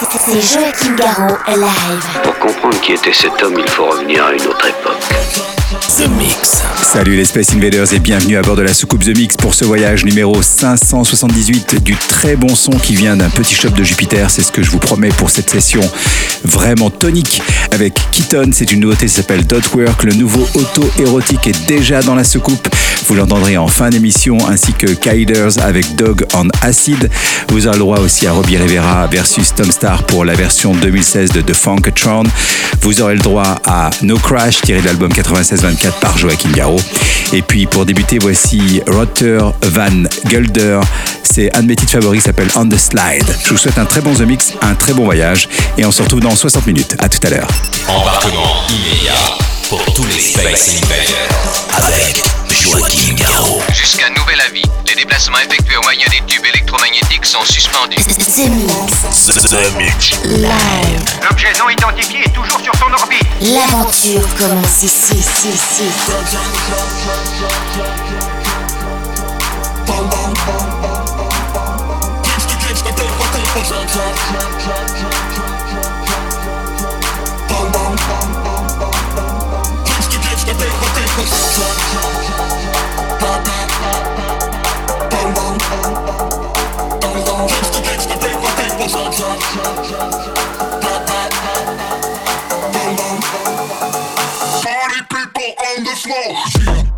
C'est Joachim Garraud live. Pour comprendre qui était cet homme, il faut revenir à une autre époque. The Mix. Salut les Space Invaders et bienvenue à bord de la soucoupe The Mix pour ce voyage numéro 578 du très bon son qui vient d'un petit shop de Jupiter. C'est ce que je vous promets pour cette session vraiment tonique avec Keaton. C'est une nouveauté qui s'appelle Dotwork. Le nouveau auto-érotique est déjà dans la soucoupe. Vous l'entendrez en fin d'émission ainsi que Kyders avec Dog on Acid. Vous aurez le droit aussi à Robbie Rivera versus Tom Star pour la version 2016 de The Funkatron. Vous aurez le droit à No Crash tiré de l'album 96-24 par Joachim Garraud. Et puis pour débuter, voici Rotter Van Gulder. C'est un de mes titres favoris s'appelle On the Slide. Je vous souhaite un très bon The Mix, un très bon voyage et on se retrouve dans 60 minutes. À tout à l'heure. Embarquement immédiat pour tous les Space Invaders. Avec Joachim Garraud. Jusqu'à nouvel avis, les déplacements effectués au moyen des tubes électromagnétiques sont suspendus. The Mix. The, the Mix. Live. L'objet non identifié est toujours sur son orbite. L'aventure commence ici, ici, ici. Party people on the floor.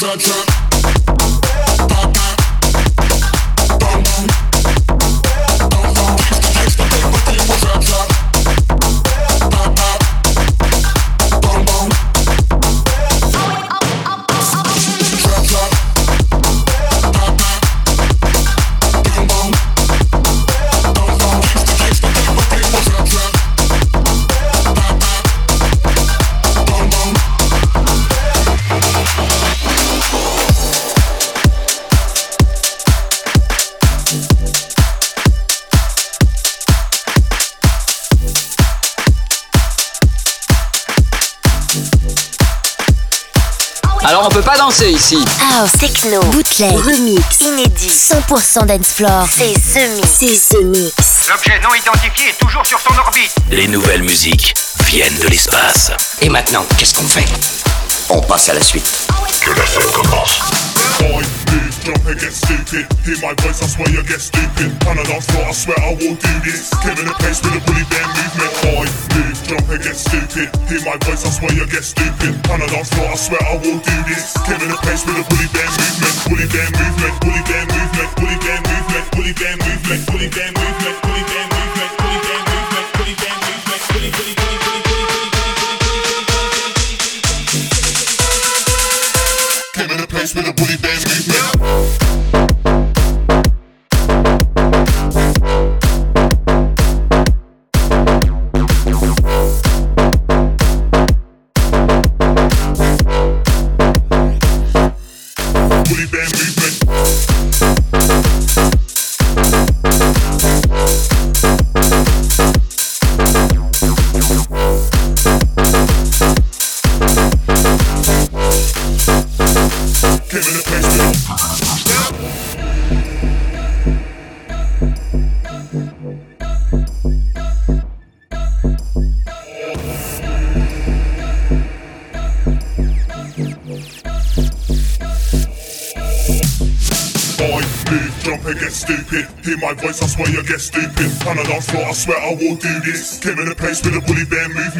Trap, trap. Alors on peut pas danser ici. House, techno, bootleg, remix, inédit, 100% dance floor. C'est The Mix. C'est The Mix. L'objet non identifié est toujours sur son orbite. Les nouvelles musiques viennent de l'espace. Et maintenant, qu'est-ce qu'on fait? On passe à la suite. Que la fête commence. Get stupid. Hear my voice, I swear you get stupid. On a dance floor, I swear I will do this. Clear the place with a bully bear movement. Boy, move, jump and get stupid. Hear my voice, I swear you get stupid. On a dance floor, I swear I will do this. Clear the place with a bully bear movement. Bully bear movement, bully bear movement, bully bear movement, bully bear movement, bully bear movement, bully bear movement, bully bear movement, bully bear movement, bully bully bully bully bully my voice, I swear you get stupid. On a dance floor, I swear I will do this. Came in a place with a bully bear movement.